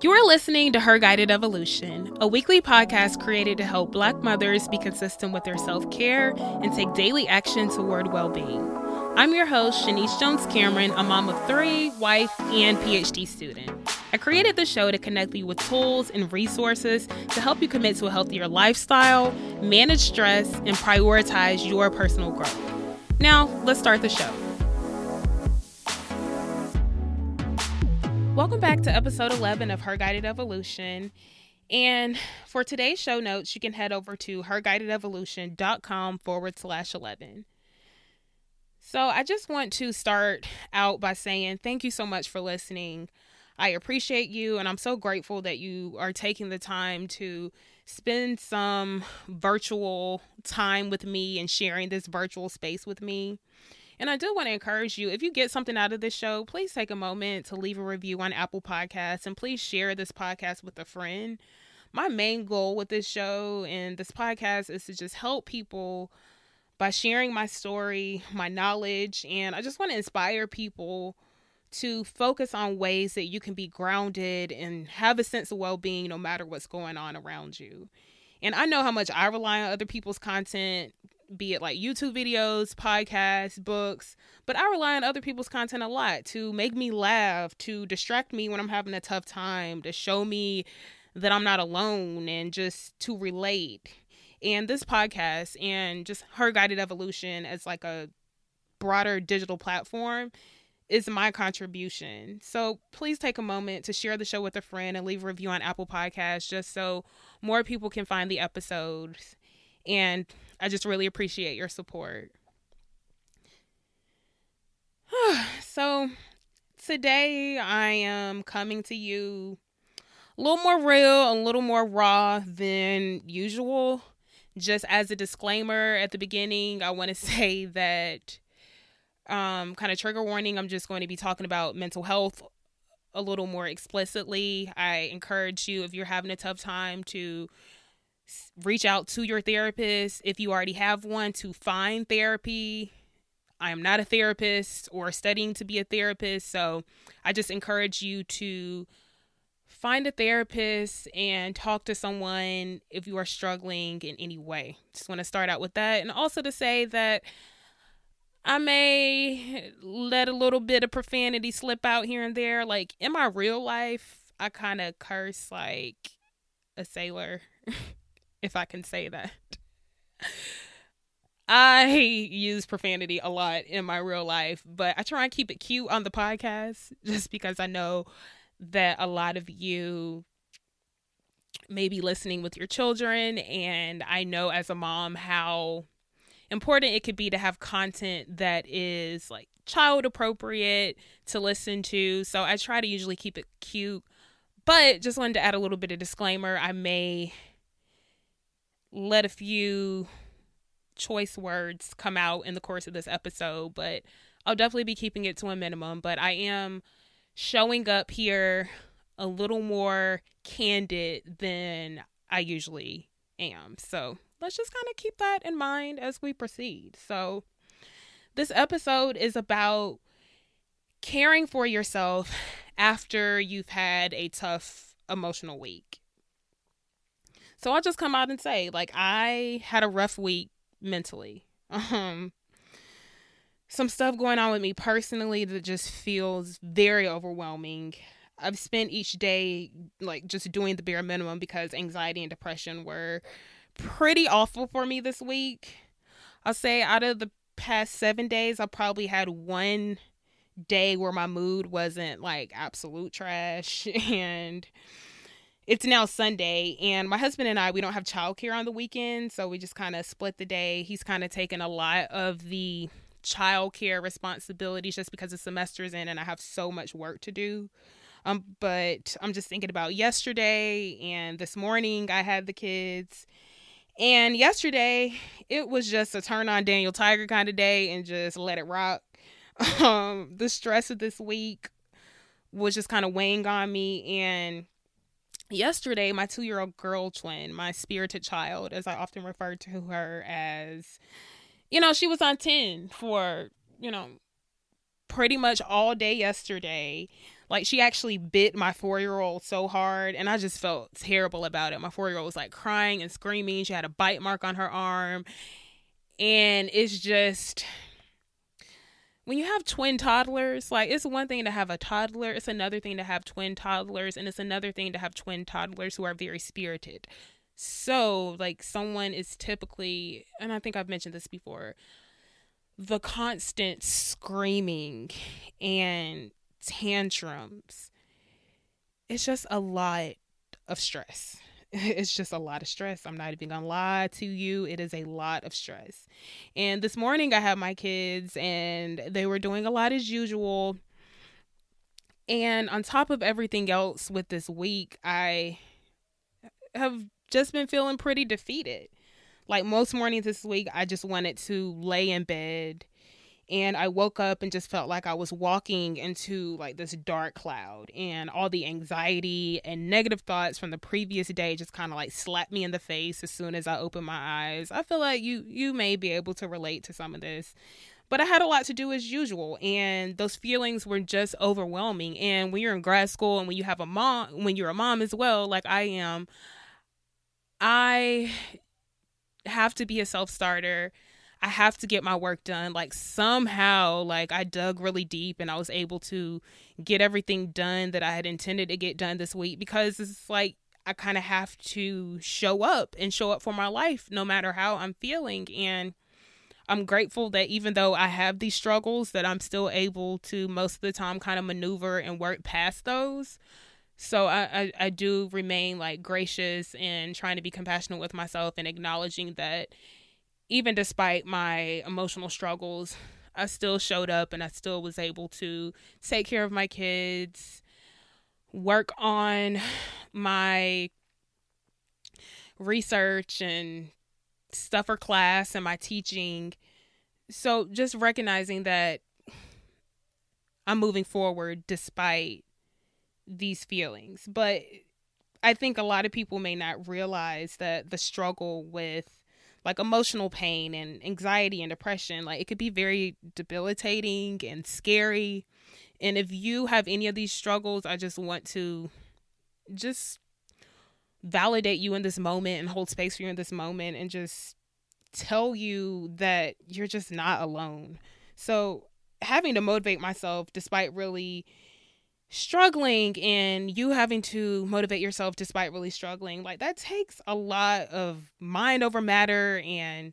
You are listening to Her Guided Evolution, a weekly podcast created to help Black mothers be consistent with their self care and take daily action toward well being. I'm your host, Shanice Jones Cameron, a mom of three, wife, and PhD student. I created the show to connect you with tools and resources to help you commit to a healthier lifestyle, manage stress, and prioritize your personal growth. Now, let's start the show. Welcome back to episode 11 of Her Guided Evolution. And for today's show notes, you can head over to herguidedevolution.com forward slash 11. So I just want to start out by saying thank you so much for listening. I appreciate you, and I'm so grateful that you are taking the time to spend some virtual time with me and sharing this virtual space with me. And I do want to encourage you if you get something out of this show, please take a moment to leave a review on Apple Podcasts and please share this podcast with a friend. My main goal with this show and this podcast is to just help people by sharing my story, my knowledge, and I just want to inspire people to focus on ways that you can be grounded and have a sense of well being no matter what's going on around you. And I know how much I rely on other people's content be it like YouTube videos, podcasts, books, but I rely on other people's content a lot to make me laugh, to distract me when I'm having a tough time, to show me that I'm not alone and just to relate. And this podcast and just her guided evolution as like a broader digital platform is my contribution. So please take a moment to share the show with a friend and leave a review on Apple Podcasts just so more people can find the episodes. And I just really appreciate your support. so, today I am coming to you a little more real, a little more raw than usual. Just as a disclaimer at the beginning, I want to say that um kind of trigger warning, I'm just going to be talking about mental health a little more explicitly. I encourage you if you're having a tough time to reach out to your therapist if you already have one to find therapy. I am not a therapist or studying to be a therapist, so I just encourage you to find a therapist and talk to someone if you are struggling in any way. Just want to start out with that and also to say that I may let a little bit of profanity slip out here and there. Like in my real life, I kind of curse like a sailor. if I can say that. I use profanity a lot in my real life, but I try and keep it cute on the podcast just because I know that a lot of you may be listening with your children. And I know as a mom how important it could be to have content that is like child appropriate to listen to. So I try to usually keep it cute. But just wanted to add a little bit of disclaimer. I may let a few choice words come out in the course of this episode, but I'll definitely be keeping it to a minimum. But I am showing up here a little more candid than I usually am. So let's just kind of keep that in mind as we proceed. So, this episode is about caring for yourself after you've had a tough emotional week. So I'll just come out and say, like, I had a rough week mentally. Um, some stuff going on with me personally that just feels very overwhelming. I've spent each day like just doing the bare minimum because anxiety and depression were pretty awful for me this week. I'll say out of the past seven days, I probably had one day where my mood wasn't like absolute trash and it's now Sunday, and my husband and I we don't have childcare on the weekend, so we just kind of split the day. He's kind of taken a lot of the childcare responsibilities just because the semester's in, and I have so much work to do. Um, but I'm just thinking about yesterday and this morning. I had the kids, and yesterday it was just a turn on Daniel Tiger kind of day and just let it rock. Um, the stress of this week was just kind of weighing on me, and yesterday my two year old girl twin my spirited child as i often refer to her as you know she was on 10 for you know pretty much all day yesterday Like she actually bit my four year old so hard, and I just felt terrible about it. My four year old was like crying and screaming. She had a bite mark on her arm, and it's just when you have twin toddlers, like it's one thing to have a toddler, it's another thing to have twin toddlers, and it's another thing to have twin toddlers who are very spirited. So, like, someone is typically, and I think I've mentioned this before, the constant screaming and tantrums. It's just a lot of stress. It's just a lot of stress. I'm not even gonna lie to you. It is a lot of stress. And this morning I had my kids and they were doing a lot as usual. And on top of everything else with this week, I have just been feeling pretty defeated. Like most mornings this week, I just wanted to lay in bed and I woke up and just felt like I was walking into like this dark cloud and all the anxiety and negative thoughts from the previous day just kind of like slapped me in the face as soon as I opened my eyes. I feel like you you may be able to relate to some of this. But I had a lot to do as usual and those feelings were just overwhelming and when you're in grad school and when you have a mom when you're a mom as well like I am I have to be a self starter. I have to get my work done. Like somehow, like I dug really deep and I was able to get everything done that I had intended to get done this week because it's like I kind of have to show up and show up for my life no matter how I'm feeling. And I'm grateful that even though I have these struggles, that I'm still able to most of the time kind of maneuver and work past those. So I, I, I do remain like gracious and trying to be compassionate with myself and acknowledging that even despite my emotional struggles, I still showed up and I still was able to take care of my kids, work on my research and stuff for class and my teaching. So just recognizing that I'm moving forward despite these feelings. But I think a lot of people may not realize that the struggle with like emotional pain and anxiety and depression like it could be very debilitating and scary. And if you have any of these struggles i just want to just validate you in this moment and hold space for you in this moment and just tell you that you're just not alone. So having to motivate myself despite really struggling and you having to motivate yourself despite really struggling like that takes a lot of mind over matter and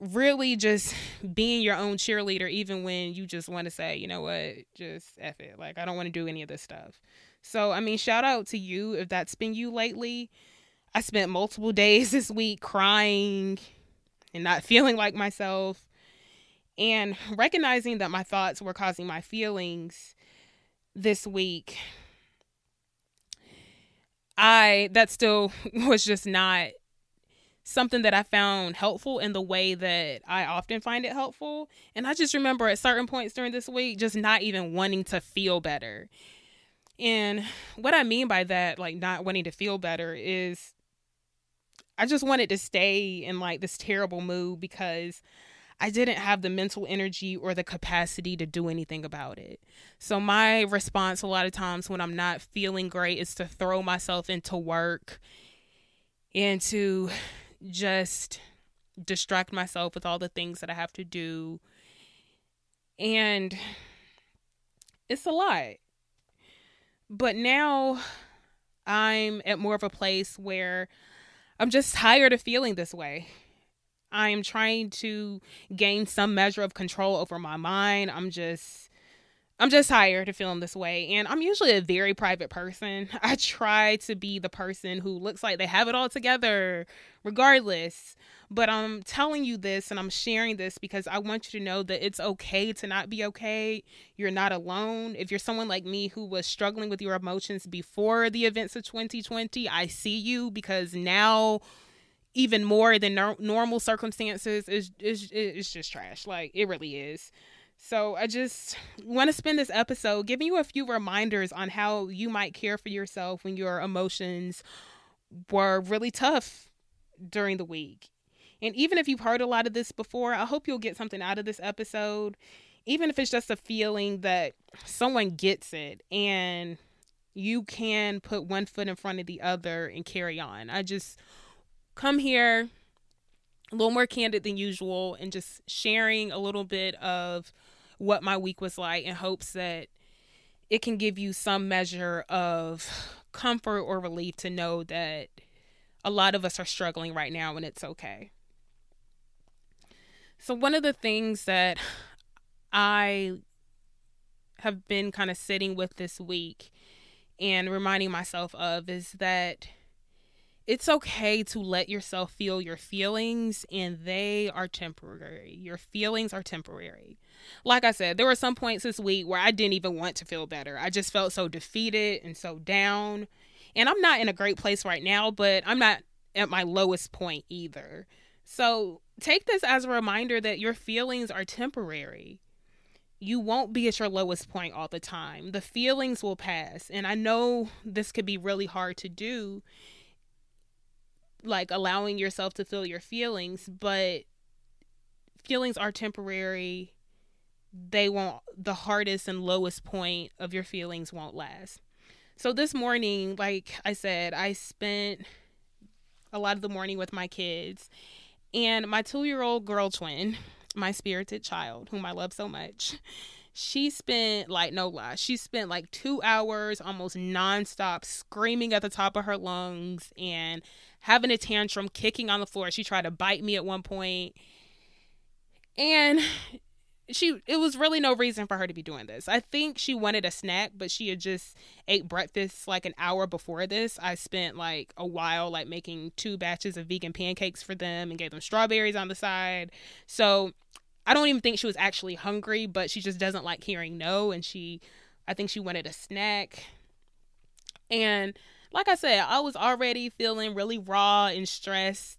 really just being your own cheerleader even when you just want to say you know what? Just F it. Like I don't want to do any of this stuff. So I mean shout out to you if that's been you lately. I spent multiple days this week crying and not feeling like myself and recognizing that my thoughts were causing my feelings this week, I that still was just not something that I found helpful in the way that I often find it helpful. And I just remember at certain points during this week just not even wanting to feel better. And what I mean by that, like not wanting to feel better, is I just wanted to stay in like this terrible mood because I didn't have the mental energy or the capacity to do anything about it. So, my response a lot of times when I'm not feeling great is to throw myself into work and to just distract myself with all the things that I have to do. And it's a lot. But now I'm at more of a place where I'm just tired of feeling this way. I am trying to gain some measure of control over my mind. I'm just I'm just tired of feeling this way. And I'm usually a very private person. I try to be the person who looks like they have it all together, regardless. But I'm telling you this and I'm sharing this because I want you to know that it's okay to not be okay. You're not alone. If you're someone like me who was struggling with your emotions before the events of 2020, I see you because now even more than no- normal circumstances is is is just trash. Like it really is. So I just want to spend this episode giving you a few reminders on how you might care for yourself when your emotions were really tough during the week. And even if you've heard a lot of this before, I hope you'll get something out of this episode. even if it's just a feeling that someone gets it and you can put one foot in front of the other and carry on. I just come here a little more candid than usual and just sharing a little bit of what my week was like in hopes that it can give you some measure of comfort or relief to know that a lot of us are struggling right now and it's okay. So, one of the things that I have been kind of sitting with this week and reminding myself of is that it's okay to let yourself feel your feelings and they are temporary. Your feelings are temporary. Like I said, there were some points this week where I didn't even want to feel better. I just felt so defeated and so down. And I'm not in a great place right now, but I'm not at my lowest point either. So take this as a reminder that your feelings are temporary you won't be at your lowest point all the time. The feelings will pass. And I know this could be really hard to do, like allowing yourself to feel your feelings, but feelings are temporary. They won't, the hardest and lowest point of your feelings won't last. So this morning, like I said, I spent a lot of the morning with my kids and my two year old girl twin my spirited child, whom I love so much, she spent like no lie, she spent like two hours almost nonstop screaming at the top of her lungs and having a tantrum, kicking on the floor. She tried to bite me at one point. And she it was really no reason for her to be doing this. I think she wanted a snack, but she had just ate breakfast like an hour before this. I spent like a while like making two batches of vegan pancakes for them and gave them strawberries on the side. So I don't even think she was actually hungry, but she just doesn't like hearing no and she I think she wanted a snack. And like I said, I was already feeling really raw and stressed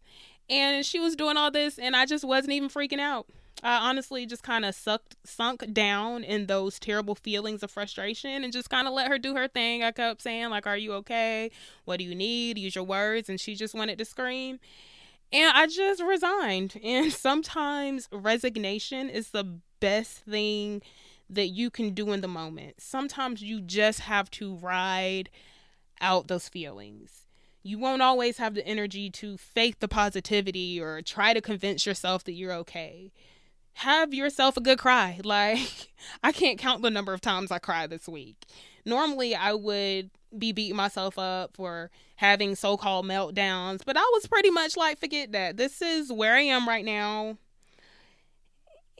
and she was doing all this and I just wasn't even freaking out. I honestly just kind of sucked sunk down in those terrible feelings of frustration and just kind of let her do her thing. I kept saying like, "Are you okay? What do you need? Use your words." And she just wanted to scream. And I just resigned. And sometimes resignation is the best thing that you can do in the moment. Sometimes you just have to ride out those feelings you won't always have the energy to fake the positivity or try to convince yourself that you're okay have yourself a good cry. Like, I can't count the number of times I cried this week. Normally, I would be beating myself up for having so called meltdowns, but I was pretty much like, forget that. This is where I am right now.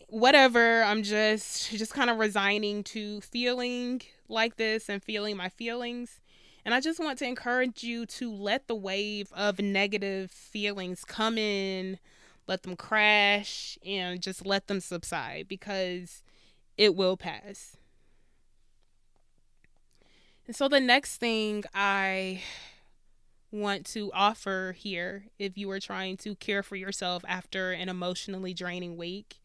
Whatever. I'm just, just kind of resigning to feeling like this and feeling my feelings. And I just want to encourage you to let the wave of negative feelings come in let them crash, and just let them subside because it will pass. And so, the next thing I want to offer here, if you are trying to care for yourself after an emotionally draining week,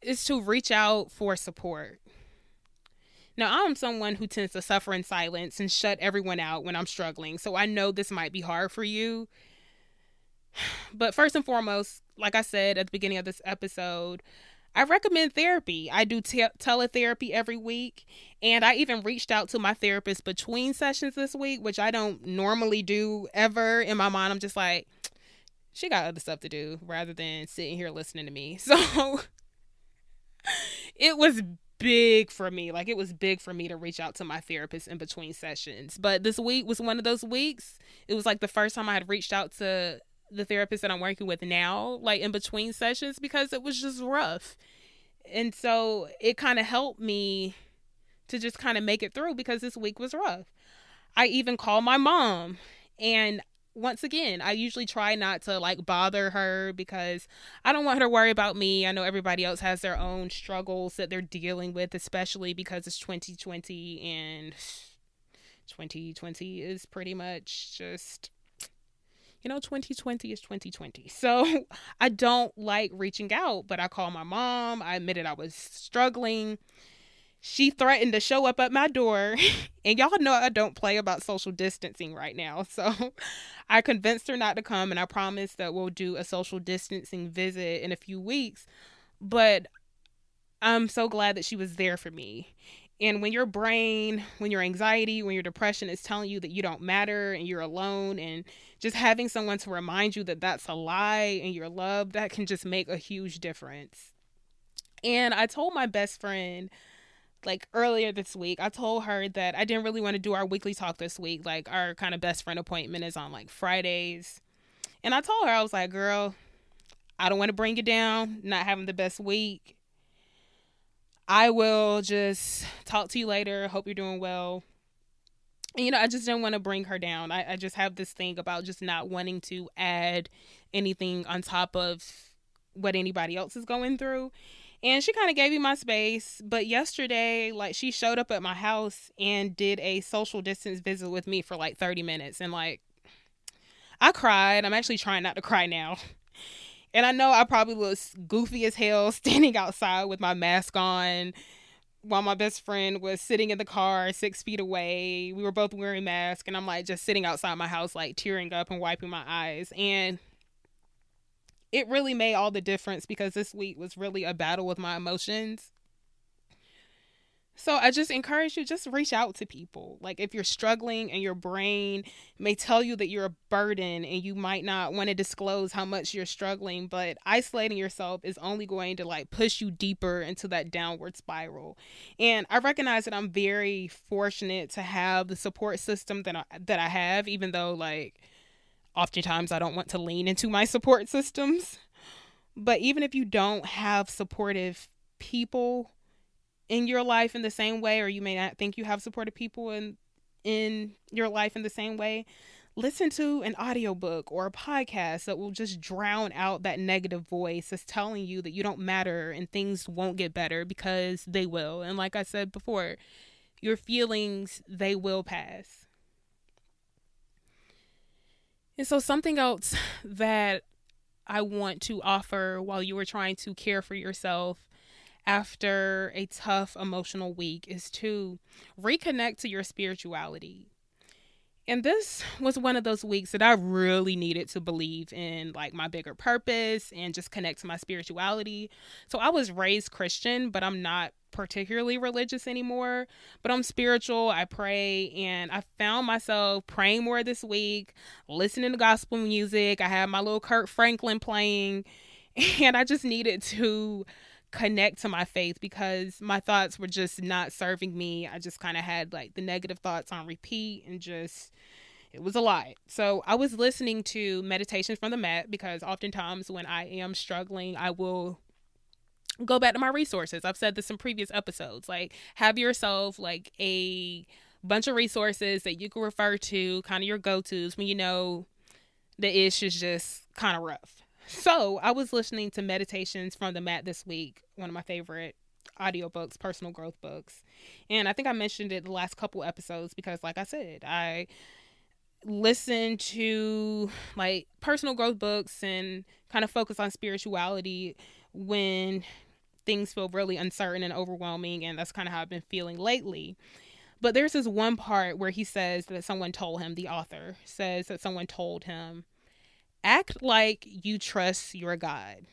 is to reach out for support. Now, I'm someone who tends to suffer in silence and shut everyone out when I'm struggling, so I know this might be hard for you. But first and foremost, like I said at the beginning of this episode, I recommend therapy. I do te- teletherapy every week, and I even reached out to my therapist between sessions this week, which I don't normally do ever. In my mind, I'm just like, she got other stuff to do rather than sitting here listening to me. So it was big for me. Like it was big for me to reach out to my therapist in between sessions. But this week was one of those weeks. It was like the first time I had reached out to the therapist that I'm working with now, like in between sessions, because it was just rough. And so it kind of helped me to just kind of make it through because this week was rough. I even called my mom and once again, I usually try not to like bother her because I don't want her to worry about me. I know everybody else has their own struggles that they're dealing with, especially because it's 2020 and 2020 is pretty much just you know, 2020 is 2020. So I don't like reaching out, but I called my mom. I admitted I was struggling. She threatened to show up at my door. and y'all know I don't play about social distancing right now. So I convinced her not to come and I promised that we'll do a social distancing visit in a few weeks. But I'm so glad that she was there for me. And when your brain, when your anxiety, when your depression is telling you that you don't matter and you're alone, and just having someone to remind you that that's a lie and you're loved, that can just make a huge difference. And I told my best friend, like earlier this week, I told her that I didn't really want to do our weekly talk this week. Like our kind of best friend appointment is on like Fridays. And I told her, I was like, girl, I don't want to bring you down, not having the best week. I will just talk to you later. Hope you're doing well. And, you know, I just didn't want to bring her down. I, I just have this thing about just not wanting to add anything on top of what anybody else is going through. And she kind of gave me my space. But yesterday, like, she showed up at my house and did a social distance visit with me for like 30 minutes. And, like, I cried. I'm actually trying not to cry now. And I know I probably was goofy as hell standing outside with my mask on while my best friend was sitting in the car six feet away. We were both wearing masks, and I'm like just sitting outside my house, like tearing up and wiping my eyes. And it really made all the difference because this week was really a battle with my emotions. So I just encourage you just reach out to people. Like if you're struggling and your brain may tell you that you're a burden and you might not want to disclose how much you're struggling, but isolating yourself is only going to like push you deeper into that downward spiral. And I recognize that I'm very fortunate to have the support system that I, that I have even though like oftentimes I don't want to lean into my support systems. But even if you don't have supportive people in your life in the same way or you may not think you have supportive people in in your life in the same way listen to an audiobook or a podcast that will just drown out that negative voice that's telling you that you don't matter and things won't get better because they will and like i said before your feelings they will pass and so something else that i want to offer while you are trying to care for yourself after a tough emotional week is to reconnect to your spirituality. And this was one of those weeks that I really needed to believe in like my bigger purpose and just connect to my spirituality. So I was raised Christian, but I'm not particularly religious anymore, but I'm spiritual. I pray and I found myself praying more this week, listening to gospel music. I had my little Kirk Franklin playing and I just needed to connect to my faith because my thoughts were just not serving me. I just kind of had like the negative thoughts on repeat and just it was a lot. So I was listening to meditations from the mat because oftentimes when I am struggling, I will go back to my resources. I've said this in previous episodes. Like have yourself like a bunch of resources that you can refer to, kind of your go-tos when you know the ish is just kind of rough. So I was listening to Meditations from the Mat this week, one of my favorite audiobooks, personal growth books. And I think I mentioned it the last couple episodes because like I said, I listen to like personal growth books and kind of focus on spirituality when things feel really uncertain and overwhelming and that's kind of how I've been feeling lately. But there's this one part where he says that someone told him, the author says that someone told him act like you trust your God.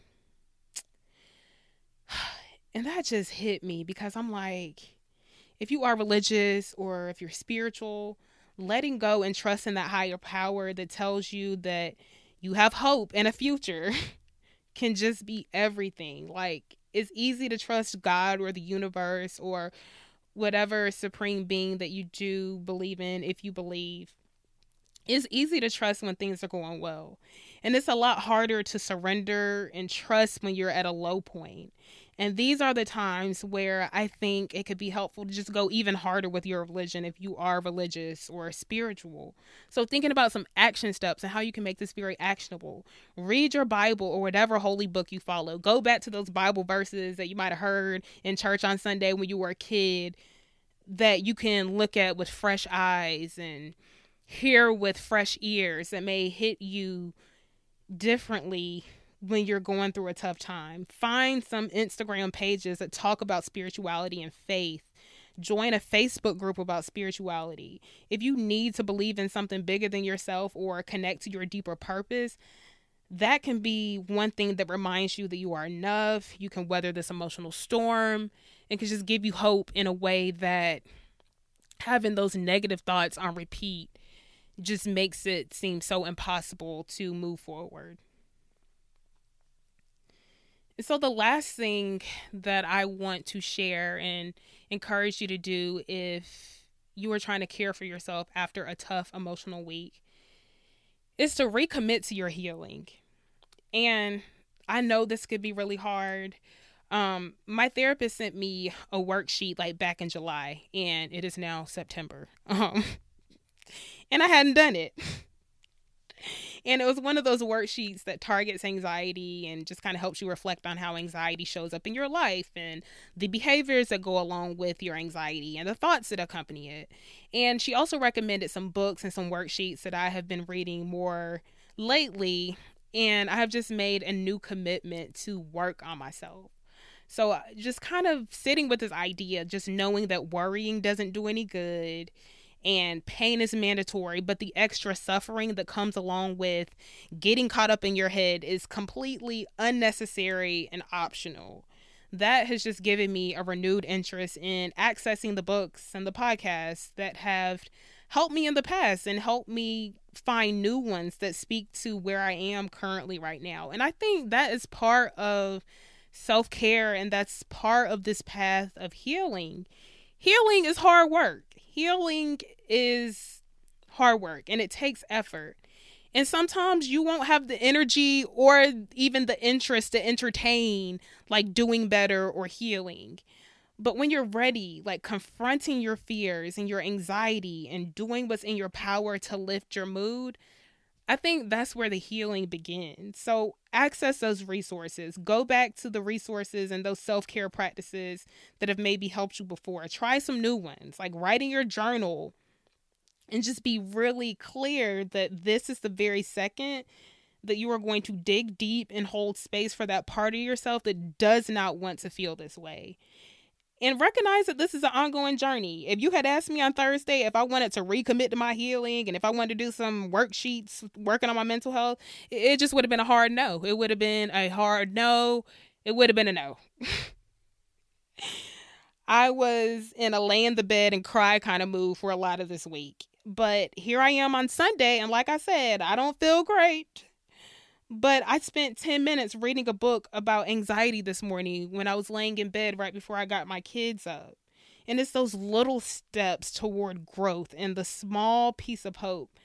And that just hit me because I'm like, if you are religious or if you're spiritual, letting go and trust in that higher power that tells you that you have hope and a future can just be everything. Like, it's easy to trust God or the universe or whatever supreme being that you do believe in if you believe. It's easy to trust when things are going well. And it's a lot harder to surrender and trust when you're at a low point. And these are the times where I think it could be helpful to just go even harder with your religion if you are religious or spiritual. So, thinking about some action steps and how you can make this very actionable. Read your Bible or whatever holy book you follow. Go back to those Bible verses that you might have heard in church on Sunday when you were a kid that you can look at with fresh eyes and hear with fresh ears that may hit you differently when you're going through a tough time. Find some Instagram pages that talk about spirituality and faith. Join a Facebook group about spirituality. If you need to believe in something bigger than yourself or connect to your deeper purpose, that can be one thing that reminds you that you are enough. You can weather this emotional storm and can just give you hope in a way that having those negative thoughts on repeat just makes it seem so impossible to move forward. So, the last thing that I want to share and encourage you to do if you are trying to care for yourself after a tough emotional week is to recommit to your healing. And I know this could be really hard. Um, my therapist sent me a worksheet like back in July, and it is now September. Um, and I hadn't done it. and it was one of those worksheets that targets anxiety and just kind of helps you reflect on how anxiety shows up in your life and the behaviors that go along with your anxiety and the thoughts that accompany it. And she also recommended some books and some worksheets that I have been reading more lately. And I have just made a new commitment to work on myself. So, uh, just kind of sitting with this idea, just knowing that worrying doesn't do any good and pain is mandatory, but the extra suffering that comes along with getting caught up in your head is completely unnecessary and optional. That has just given me a renewed interest in accessing the books and the podcasts that have helped me in the past and helped me find new ones that speak to where I am currently right now. And I think that is part of self care and that's part of this path of healing. Healing is hard work healing is hard work and it takes effort. And sometimes you won't have the energy or even the interest to entertain like doing better or healing. But when you're ready, like confronting your fears and your anxiety and doing what's in your power to lift your mood, I think that's where the healing begins. So access those resources. Go back to the resources and those self care practices that have maybe helped you before. Try some new ones, like writing your journal, and just be really clear that this is the very second that you are going to dig deep and hold space for that part of yourself that does not want to feel this way and recognize that this is an ongoing journey. If you had asked me on Thursday if I wanted to recommit to my healing and if I wanted to do some worksheets working on my mental health, it just would have been a hard no. It would have been a hard no. It would have been a no. I was in a lay in the bed and cry kind of mood for a lot of this week. But here I am on Sunday, and like I said, I don't feel great. But I spent 10 minutes reading a book about anxiety this morning when I was laying in bed right before I got my kids up. And it's those little steps toward growth and the small piece of hope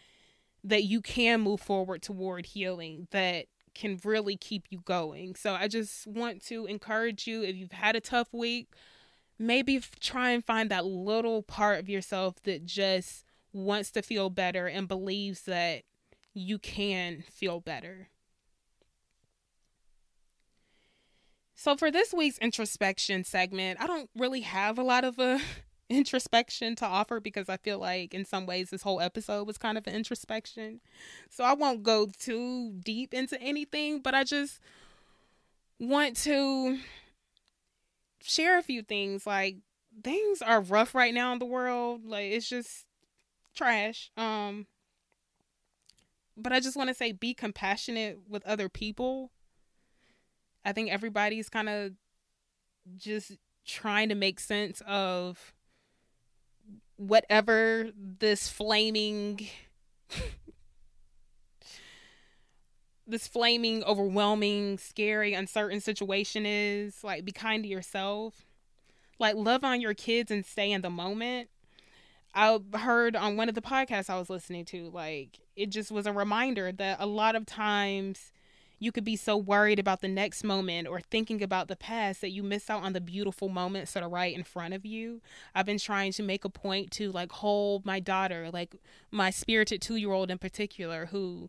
that you can move forward toward healing that can really keep you going. So I just want to encourage you if you've had a tough week, maybe try and find that little part of yourself that just wants to feel better and believes that you can feel better. So for this week's introspection segment, I don't really have a lot of a introspection to offer because I feel like in some ways this whole episode was kind of an introspection. So I won't go too deep into anything, but I just want to share a few things like things are rough right now in the world. Like it's just trash. Um but I just want to say be compassionate with other people I think everybody's kind of just trying to make sense of whatever this flaming this flaming overwhelming scary uncertain situation is like be kind to yourself. Like love on your kids and stay in the moment. I heard on one of the podcasts i was listening to like it just was a reminder that a lot of times you could be so worried about the next moment or thinking about the past that you miss out on the beautiful moments that are right in front of you. I've been trying to make a point to like hold my daughter, like my spirited two year old in particular, who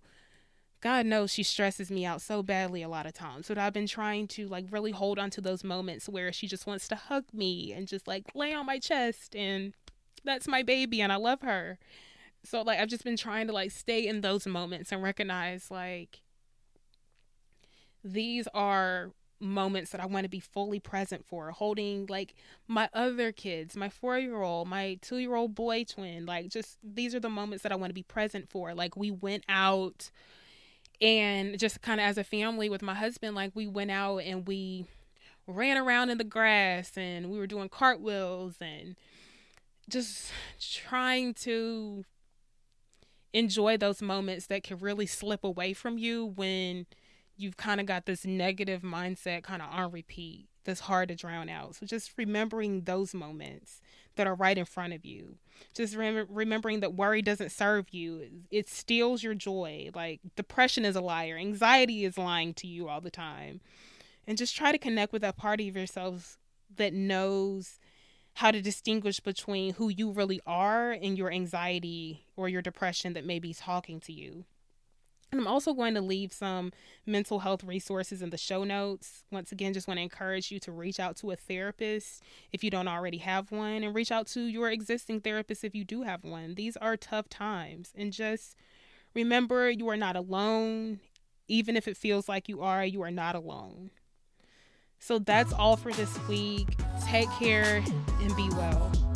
God knows she stresses me out so badly a lot of times. But I've been trying to like really hold on to those moments where she just wants to hug me and just like lay on my chest and that's my baby and I love her. So like I've just been trying to like stay in those moments and recognize like these are moments that I want to be fully present for, holding like my other kids, my four year old, my two year old boy twin. Like, just these are the moments that I want to be present for. Like, we went out And just kind of as a family with my husband, like we went out and we ran around in the grass and we were doing cartwheels and just trying to enjoy those moments that can really slip away from you when you've kind of got this negative mindset kind of on repeat that's hard to drown out. So just remembering those moments that are right in front of you. Just rem- remembering that worry doesn't serve you. It steals your joy. Like depression is a liar. Anxiety is lying to you all the time. And just try to connect with that part of yourselves that knows how to distinguish between who you really are and your anxiety or your depression that may be talking to you. And I'm also going to leave some mental health resources in the show notes. Once again, just want to encourage you to reach out to a therapist if you don't already have one, and reach out to your existing therapist if you do have one. These are tough times, and just remember you are not alone. Even if it feels like you are, you are not alone. So that's all for this week. Take care and be well.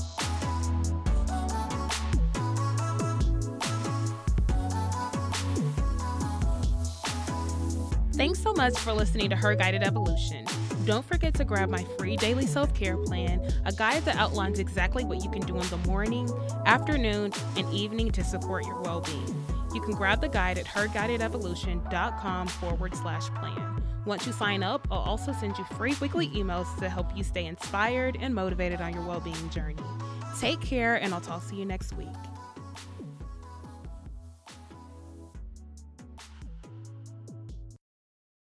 Thanks so much for listening to Her Guided Evolution. Don't forget to grab my free daily self care plan, a guide that outlines exactly what you can do in the morning, afternoon, and evening to support your well being. You can grab the guide at herguidedevolution.com forward slash plan. Once you sign up, I'll also send you free weekly emails to help you stay inspired and motivated on your well being journey. Take care, and I'll talk to you next week.